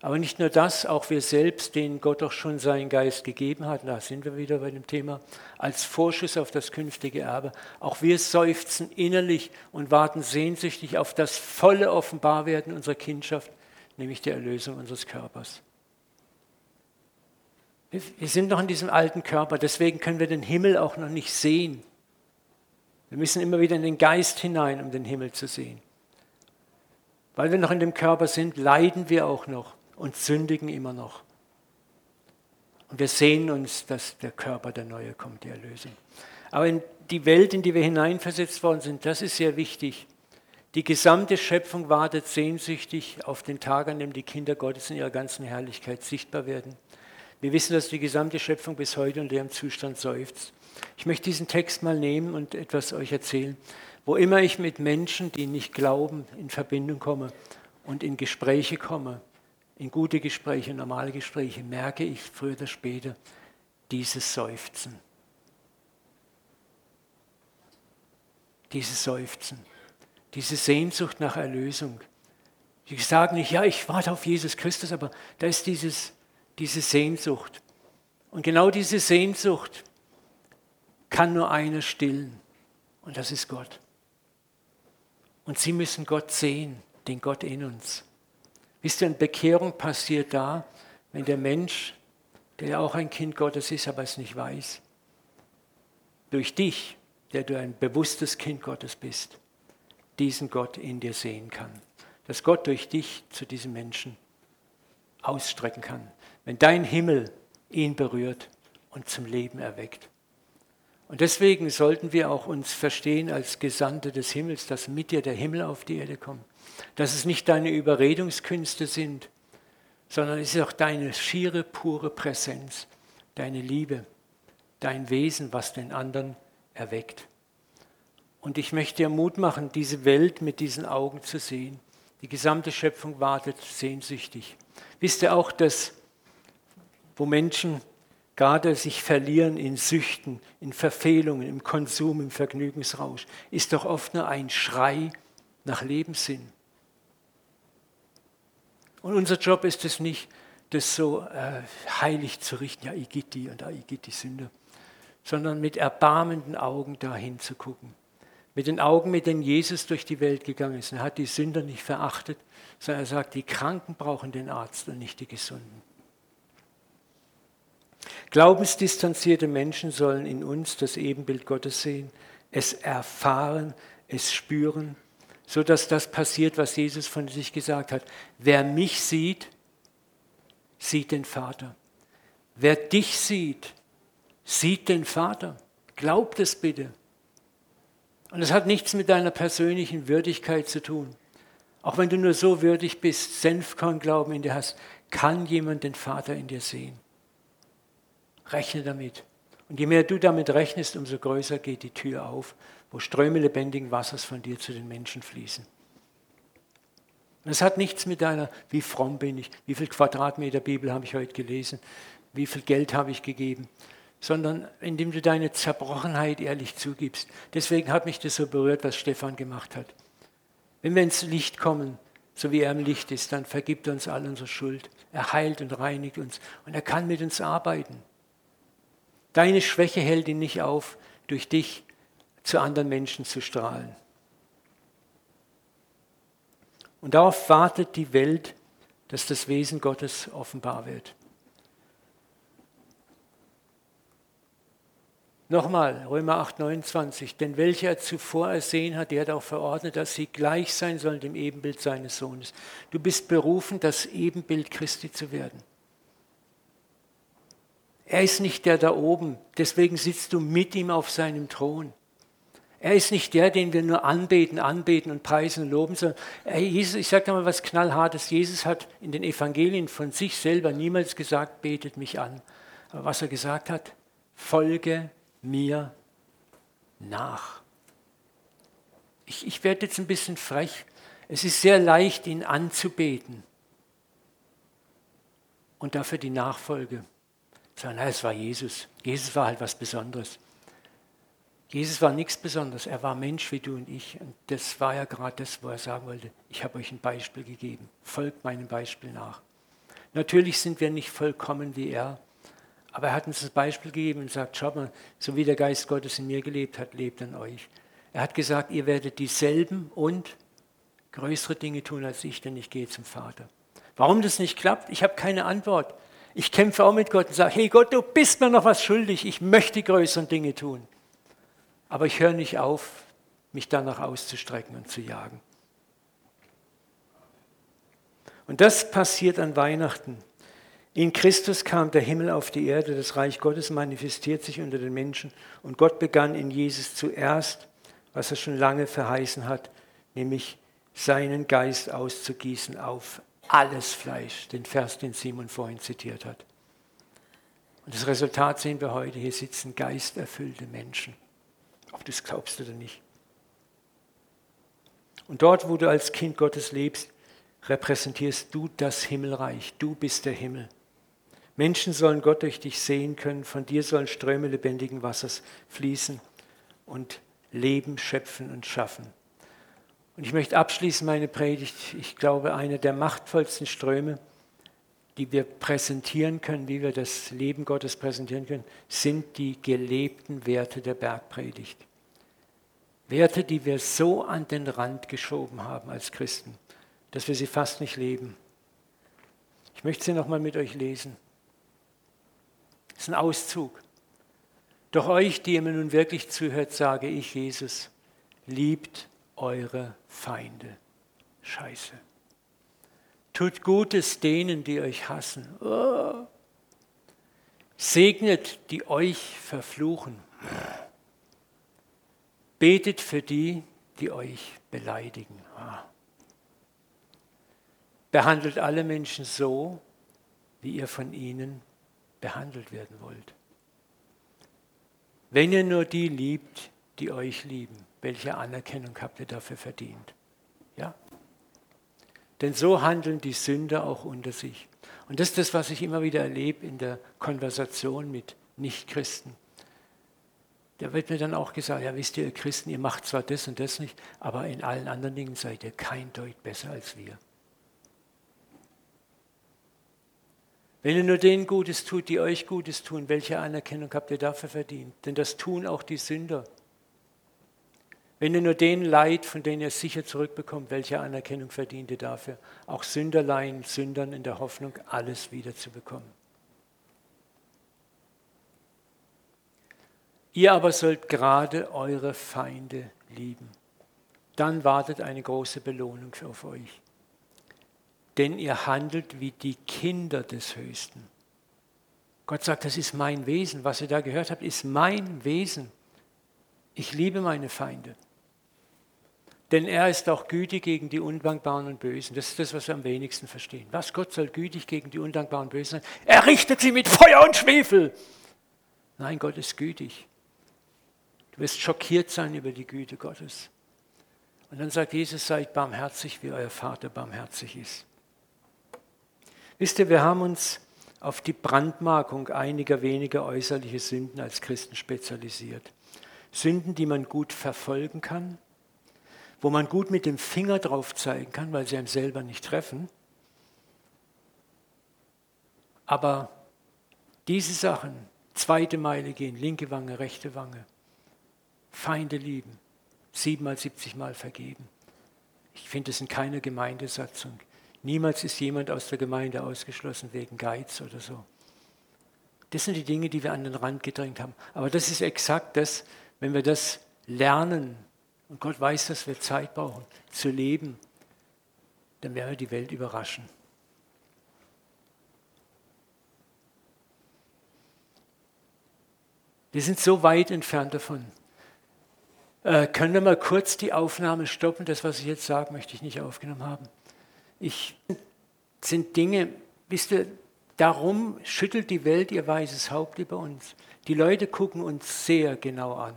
Aber nicht nur das, auch wir selbst, denen Gott doch schon seinen Geist gegeben hat, da sind wir wieder bei dem Thema, als Vorschuss auf das künftige Erbe, auch wir seufzen innerlich und warten sehnsüchtig auf das volle Offenbarwerden unserer Kindschaft, nämlich die Erlösung unseres Körpers. Wir sind noch in diesem alten Körper, deswegen können wir den Himmel auch noch nicht sehen. Wir müssen immer wieder in den Geist hinein, um den Himmel zu sehen. Weil wir noch in dem Körper sind, leiden wir auch noch und sündigen immer noch. Und wir sehen uns, dass der Körper der Neue kommt, die Erlösung. Aber die Welt, in die wir hineinversetzt worden sind, das ist sehr wichtig. Die gesamte Schöpfung wartet sehnsüchtig auf den Tag, an dem die Kinder Gottes in ihrer ganzen Herrlichkeit sichtbar werden. Wir wissen, dass die gesamte Schöpfung bis heute in ihrem Zustand seufzt. Ich möchte diesen Text mal nehmen und etwas euch erzählen. Wo immer ich mit Menschen, die nicht glauben, in Verbindung komme und in Gespräche komme, in gute Gespräche, normale Gespräche, merke ich früher oder später dieses Seufzen. Dieses Seufzen, diese Sehnsucht nach Erlösung. Die sagen nicht, ja, ich warte auf Jesus Christus, aber da ist dieses, diese Sehnsucht. Und genau diese Sehnsucht kann nur einer stillen, und das ist Gott. Und sie müssen Gott sehen, den Gott in uns. Wisst ihr, Bekehrung passiert da, wenn der Mensch, der ja auch ein Kind Gottes ist, aber es nicht weiß, durch dich, der du ein bewusstes Kind Gottes bist, diesen Gott in dir sehen kann. Dass Gott durch dich zu diesem Menschen ausstrecken kann. Wenn dein Himmel ihn berührt und zum Leben erweckt. Und deswegen sollten wir auch uns verstehen als Gesandte des Himmels, dass mit dir der Himmel auf die Erde kommt dass es nicht deine Überredungskünste sind, sondern es ist auch deine schiere, pure Präsenz, deine Liebe, dein Wesen, was den anderen erweckt. Und ich möchte dir Mut machen, diese Welt mit diesen Augen zu sehen. Die gesamte Schöpfung wartet sehnsüchtig. Wisst ihr auch, dass wo Menschen gerade sich verlieren in Süchten, in Verfehlungen, im Konsum, im Vergnügensrausch, ist doch oft nur ein Schrei nach Lebenssinn. Und unser Job ist es nicht, das so äh, heilig zu richten, ja, ich geht die und da ich geht die Sünde, sondern mit erbarmenden Augen dahin zu gucken. Mit den Augen, mit denen Jesus durch die Welt gegangen ist. Er hat die Sünder nicht verachtet, sondern er sagt, die Kranken brauchen den Arzt und nicht die Gesunden. Glaubensdistanzierte Menschen sollen in uns das Ebenbild Gottes sehen, es erfahren, es spüren so dass das passiert, was Jesus von sich gesagt hat. Wer mich sieht, sieht den Vater. Wer dich sieht, sieht den Vater. Glaubt es bitte. Und es hat nichts mit deiner persönlichen Würdigkeit zu tun. Auch wenn du nur so würdig bist, Senfkornglauben in dir hast, kann jemand den Vater in dir sehen. Rechne damit. Und je mehr du damit rechnest, umso größer geht die Tür auf, wo Ströme lebendigen Wassers von dir zu den Menschen fließen. Das hat nichts mit deiner, wie fromm bin ich, wie viel Quadratmeter Bibel habe ich heute gelesen, wie viel Geld habe ich gegeben, sondern indem du deine Zerbrochenheit ehrlich zugibst. Deswegen hat mich das so berührt, was Stefan gemacht hat. Wenn wir ins Licht kommen, so wie er im Licht ist, dann vergibt er uns all unsere Schuld. Er heilt und reinigt uns und er kann mit uns arbeiten. Deine Schwäche hält ihn nicht auf, durch dich zu anderen Menschen zu strahlen. Und darauf wartet die Welt, dass das Wesen Gottes offenbar wird. Nochmal, Römer 8, 29. Denn welcher er zuvor ersehen hat, der hat auch verordnet, dass sie gleich sein sollen dem Ebenbild seines Sohnes. Du bist berufen, das Ebenbild Christi zu werden. Er ist nicht der da oben, deswegen sitzt du mit ihm auf seinem Thron. Er ist nicht der, den wir nur anbeten, anbeten und preisen und loben, sondern Jesus, ich sage mal was knallhartes, Jesus hat in den Evangelien von sich selber niemals gesagt, betet mich an. Aber was er gesagt hat, folge mir nach. Ich, ich werde jetzt ein bisschen frech. Es ist sehr leicht, ihn anzubeten und dafür die Nachfolge. Sagen, na, es war Jesus. Jesus war halt was Besonderes. Jesus war nichts Besonderes. Er war Mensch wie du und ich. Und das war ja gerade das, wo er sagen wollte, ich habe euch ein Beispiel gegeben. Folgt meinem Beispiel nach. Natürlich sind wir nicht vollkommen wie er. Aber er hat uns das Beispiel gegeben und sagt, schaut mal, so wie der Geist Gottes in mir gelebt hat, lebt in euch. Er hat gesagt, ihr werdet dieselben und größere Dinge tun als ich, denn ich gehe zum Vater. Warum das nicht klappt, ich habe keine Antwort. Ich kämpfe auch mit Gott und sage, hey Gott, du bist mir noch was schuldig, ich möchte größere Dinge tun. Aber ich höre nicht auf, mich danach auszustrecken und zu jagen. Und das passiert an Weihnachten. In Christus kam der Himmel auf die Erde, das Reich Gottes manifestiert sich unter den Menschen und Gott begann in Jesus zuerst, was er schon lange verheißen hat, nämlich seinen Geist auszugießen auf alles Fleisch, den Vers, den Simon vorhin zitiert hat. Und das Resultat sehen wir heute, hier sitzen geisterfüllte Menschen, ob du es glaubst oder nicht. Und dort, wo du als Kind Gottes lebst, repräsentierst du das Himmelreich, du bist der Himmel. Menschen sollen Gott durch dich sehen können, von dir sollen Ströme lebendigen Wassers fließen und Leben schöpfen und schaffen. Und ich möchte abschließen meine Predigt. Ich glaube, einer der machtvollsten Ströme, die wir präsentieren können, wie wir das Leben Gottes präsentieren können, sind die gelebten Werte der Bergpredigt. Werte, die wir so an den Rand geschoben haben als Christen, dass wir sie fast nicht leben. Ich möchte sie nochmal mit euch lesen. Das ist ein Auszug. Doch euch, die ihr mir nun wirklich zuhört, sage ich, Jesus, liebt eure Feinde. Scheiße. Tut Gutes denen, die euch hassen. Oh. Segnet, die euch verfluchen. Betet für die, die euch beleidigen. Behandelt alle Menschen so, wie ihr von ihnen behandelt werden wollt. Wenn ihr nur die liebt, die euch lieben, welche Anerkennung habt ihr dafür verdient? Ja? Denn so handeln die Sünder auch unter sich. Und das ist das, was ich immer wieder erlebe in der Konversation mit Nichtchristen. Da wird mir dann auch gesagt, ja wisst ihr, ihr Christen, ihr macht zwar das und das nicht, aber in allen anderen Dingen seid ihr kein Deut besser als wir. Wenn ihr nur denen Gutes tut, die euch Gutes tun, welche Anerkennung habt ihr dafür verdient? Denn das tun auch die Sünder. Wenn ihr nur denen leid, von denen ihr sicher zurückbekommt, welche Anerkennung verdient ihr dafür? Auch Sünder leihen Sündern in der Hoffnung, alles wiederzubekommen. Ihr aber sollt gerade eure Feinde lieben. Dann wartet eine große Belohnung auf euch denn ihr handelt wie die Kinder des Höchsten. Gott sagt, das ist mein Wesen. Was ihr da gehört habt, ist mein Wesen. Ich liebe meine Feinde. Denn er ist auch gütig gegen die Undankbaren und Bösen. Das ist das, was wir am wenigsten verstehen. Was Gott soll gütig gegen die Undankbaren und Bösen sein? Er richtet sie mit Feuer und Schwefel. Nein, Gott ist gütig. Du wirst schockiert sein über die Güte Gottes. Und dann sagt Jesus, seid barmherzig, wie euer Vater barmherzig ist. Wisst ihr, wir haben uns auf die Brandmarkung einiger weniger äußerliche Sünden als Christen spezialisiert. Sünden, die man gut verfolgen kann, wo man gut mit dem Finger drauf zeigen kann, weil sie einem selber nicht treffen. Aber diese Sachen, zweite Meile gehen, linke Wange, rechte Wange, Feinde lieben, siebenmal, siebzigmal vergeben. Ich finde es in keiner Gemeindesatzung. Niemals ist jemand aus der Gemeinde ausgeschlossen wegen Geiz oder so. Das sind die Dinge, die wir an den Rand gedrängt haben. Aber das ist exakt das, wenn wir das lernen, und Gott weiß, dass wir Zeit brauchen, zu leben, dann werden wir die Welt überraschen. Wir sind so weit entfernt davon. Äh, können wir mal kurz die Aufnahme stoppen? Das, was ich jetzt sage, möchte ich nicht aufgenommen haben. Ich sind Dinge, wisst ihr, darum schüttelt die Welt ihr weißes Haupt über uns. Die Leute gucken uns sehr genau an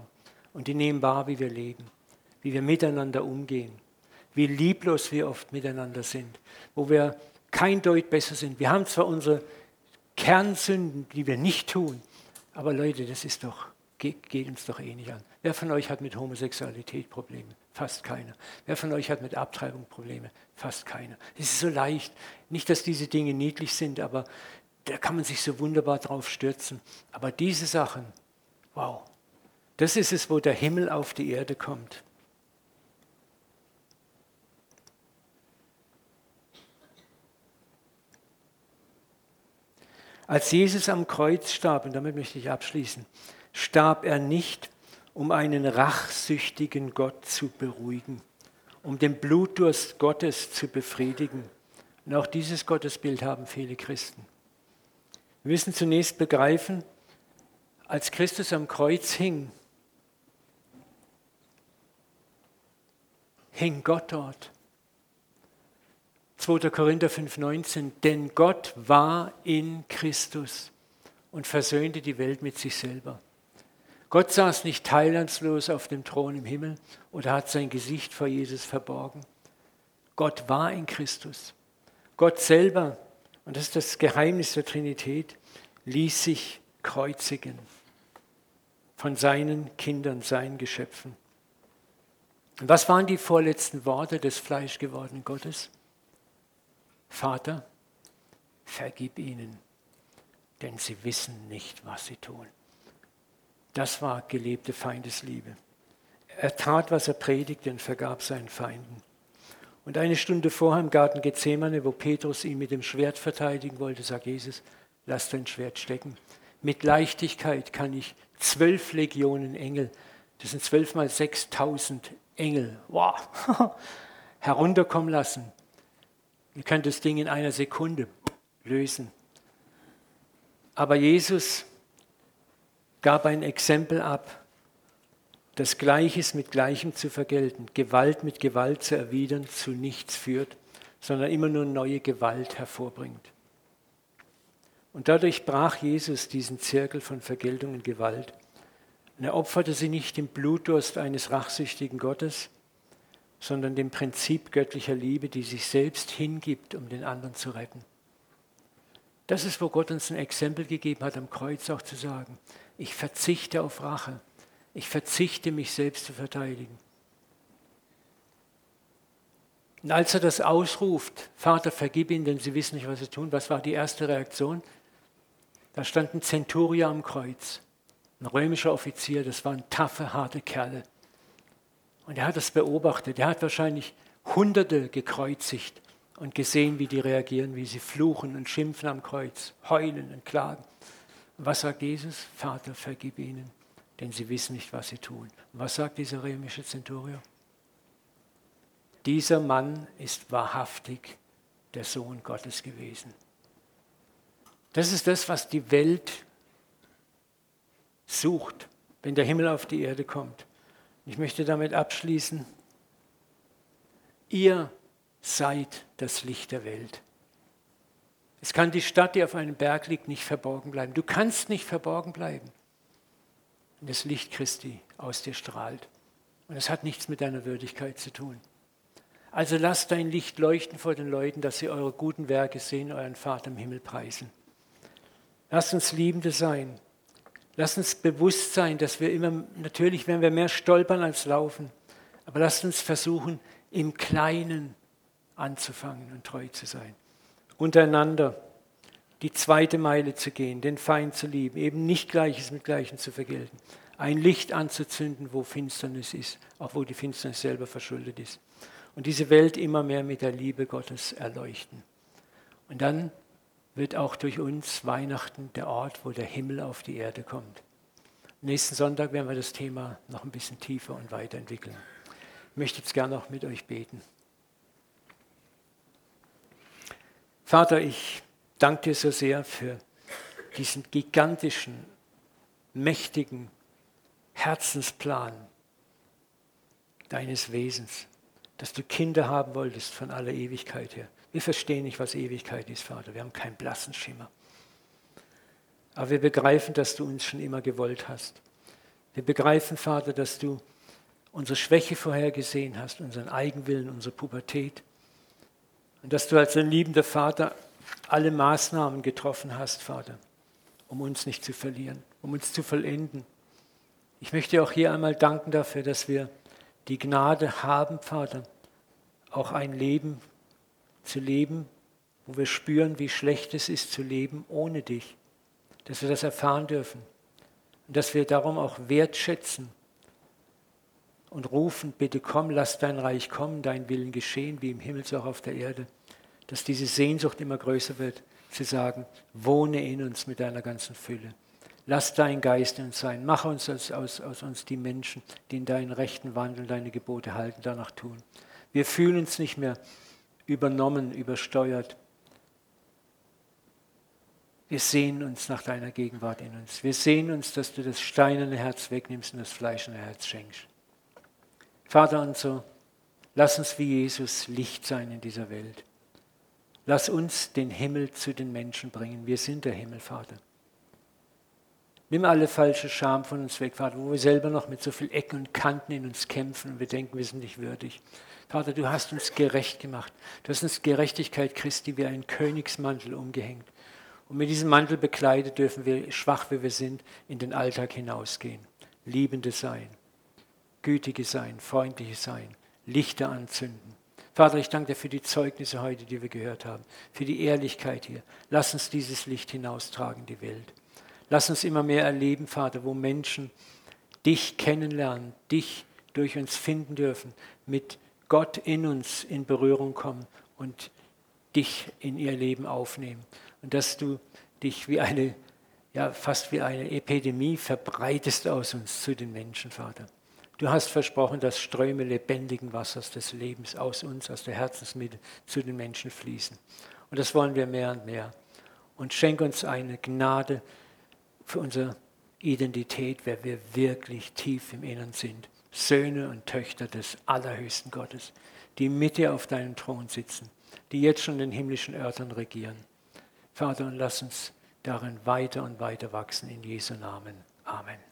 und die nehmen wahr, wie wir leben, wie wir miteinander umgehen, wie lieblos wir oft miteinander sind, wo wir kein Deut besser sind. Wir haben zwar unsere Kernsünden, die wir nicht tun, aber Leute, das ist doch, geht, geht uns doch eh nicht an. Wer von euch hat mit Homosexualität Probleme? Fast keiner. Wer von euch hat mit Abtreibung Probleme? Fast keiner. Es ist so leicht. Nicht, dass diese Dinge niedlich sind, aber da kann man sich so wunderbar drauf stürzen. Aber diese Sachen, wow, das ist es, wo der Himmel auf die Erde kommt. Als Jesus am Kreuz starb, und damit möchte ich abschließen, starb er nicht, um einen rachsüchtigen Gott zu beruhigen, um den Blutdurst Gottes zu befriedigen. Und auch dieses Gottesbild haben viele Christen. Wir müssen zunächst begreifen, als Christus am Kreuz hing, hing Gott dort. 2. Korinther 5,19, denn Gott war in Christus und versöhnte die Welt mit sich selber. Gott saß nicht teilnahmslos auf dem Thron im Himmel oder hat sein Gesicht vor Jesus verborgen. Gott war in Christus. Gott selber, und das ist das Geheimnis der Trinität, ließ sich kreuzigen von seinen Kindern, seinen Geschöpfen. Und was waren die vorletzten Worte des fleischgewordenen Gottes? Vater, vergib ihnen, denn sie wissen nicht, was sie tun. Das war gelebte Feindesliebe. Er tat, was er predigte und vergab seinen Feinden. Und eine Stunde vorher im Garten Gethsemane, wo Petrus ihn mit dem Schwert verteidigen wollte, sagt Jesus, lass dein Schwert stecken. Mit Leichtigkeit kann ich zwölf Legionen Engel, das sind zwölf mal sechstausend Engel, wow, herunterkommen lassen. Ihr könnt das Ding in einer Sekunde lösen. Aber Jesus gab ein Exempel ab, das Gleiches mit Gleichem zu vergelten, Gewalt mit Gewalt zu erwidern, zu nichts führt, sondern immer nur neue Gewalt hervorbringt. Und dadurch brach Jesus diesen Zirkel von Vergeltung und Gewalt. Und er opferte sie nicht dem Blutdurst eines rachsüchtigen Gottes, sondern dem Prinzip göttlicher Liebe, die sich selbst hingibt, um den anderen zu retten. Das ist, wo Gott uns ein Exempel gegeben hat, am Kreuz auch zu sagen, ich verzichte auf Rache. Ich verzichte, mich selbst zu verteidigen. Und als er das ausruft, Vater, vergib ihnen, denn sie wissen nicht, was sie tun, was war die erste Reaktion? Da stand ein Zenturier am Kreuz, ein römischer Offizier, das waren taffe, harte Kerle. Und er hat das beobachtet, er hat wahrscheinlich Hunderte gekreuzigt und gesehen, wie die reagieren, wie sie fluchen und schimpfen am Kreuz, heulen und klagen. Was sagt Jesus? Vater, vergib ihnen, denn sie wissen nicht, was sie tun. was sagt dieser römische Zenturier? Dieser Mann ist wahrhaftig der Sohn Gottes gewesen. Das ist das, was die Welt sucht, wenn der Himmel auf die Erde kommt. Ich möchte damit abschließen. Ihr seid das Licht der Welt. Es kann die Stadt, die auf einem Berg liegt, nicht verborgen bleiben. Du kannst nicht verborgen bleiben, wenn das Licht Christi aus dir strahlt. Und es hat nichts mit deiner Würdigkeit zu tun. Also lasst dein Licht leuchten vor den Leuten, dass sie eure guten Werke sehen, euren Vater im Himmel preisen. Lasst uns Liebende sein. Lasst uns bewusst sein, dass wir immer, natürlich werden wir mehr stolpern als laufen, aber lasst uns versuchen, im Kleinen anzufangen und treu zu sein. Untereinander die zweite Meile zu gehen, den Feind zu lieben, eben nicht Gleiches mit Gleichem zu vergelten, ein Licht anzuzünden, wo Finsternis ist, auch wo die Finsternis selber verschuldet ist. Und diese Welt immer mehr mit der Liebe Gottes erleuchten. Und dann wird auch durch uns Weihnachten der Ort, wo der Himmel auf die Erde kommt. Nächsten Sonntag werden wir das Thema noch ein bisschen tiefer und weiterentwickeln. Ich möchte jetzt gerne noch mit euch beten. Vater, ich danke dir so sehr für diesen gigantischen, mächtigen Herzensplan deines Wesens, dass du Kinder haben wolltest von aller Ewigkeit her. Wir verstehen nicht, was Ewigkeit ist, Vater. Wir haben keinen blassen Schimmer. Aber wir begreifen, dass du uns schon immer gewollt hast. Wir begreifen, Vater, dass du unsere Schwäche vorhergesehen hast, unseren Eigenwillen, unsere Pubertät. Und dass du als ein liebender Vater alle Maßnahmen getroffen hast, Vater, um uns nicht zu verlieren, um uns zu vollenden. Ich möchte auch hier einmal danken dafür, dass wir die Gnade haben, Vater, auch ein Leben zu leben, wo wir spüren, wie schlecht es ist zu leben ohne dich, dass wir das erfahren dürfen und dass wir darum auch wertschätzen und rufen, bitte komm, lass dein Reich kommen, dein Willen geschehen, wie im Himmel so auch auf der Erde, dass diese Sehnsucht immer größer wird, zu sagen, wohne in uns mit deiner ganzen Fülle. Lass dein Geist in uns sein. Mache uns aus, aus, aus uns die Menschen, die in deinen Rechten wandeln, deine Gebote halten, danach tun. Wir fühlen uns nicht mehr übernommen, übersteuert. Wir sehen uns nach deiner Gegenwart in uns. Wir sehen uns, dass du das steinerne Herz wegnimmst und das fleischende Herz schenkst. Vater und so, lass uns wie Jesus Licht sein in dieser Welt. Lass uns den Himmel zu den Menschen bringen. Wir sind der Himmel, Vater. Nimm alle falsche Scham von uns weg, Vater, wo wir selber noch mit so viel Ecken und Kanten in uns kämpfen und wir denken, wir sind nicht würdig. Vater, du hast uns gerecht gemacht. Du hast uns Gerechtigkeit Christi wie einen Königsmantel umgehängt. Und mit diesem Mantel bekleidet dürfen wir, schwach wie wir sind, in den Alltag hinausgehen. Liebende sein, gütige sein, freundliche sein, Lichter anzünden. Vater, ich danke dir für die Zeugnisse heute, die wir gehört haben, für die Ehrlichkeit hier. Lass uns dieses Licht hinaustragen in die Welt. Lass uns immer mehr erleben, Vater, wo Menschen dich kennenlernen, dich durch uns finden dürfen, mit Gott in uns in Berührung kommen und dich in ihr Leben aufnehmen. Und dass du dich wie eine, ja, fast wie eine Epidemie verbreitest aus uns zu den Menschen, Vater. Du hast versprochen, dass Ströme lebendigen Wassers des Lebens aus uns, aus der Herzensmitte zu den Menschen fließen. Und das wollen wir mehr und mehr. Und schenk uns eine Gnade für unsere Identität, wer wir wirklich tief im Innern sind. Söhne und Töchter des allerhöchsten Gottes, die mit dir auf deinem Thron sitzen, die jetzt schon in den himmlischen Örtern regieren. Vater, und lass uns darin weiter und weiter wachsen in Jesu Namen. Amen.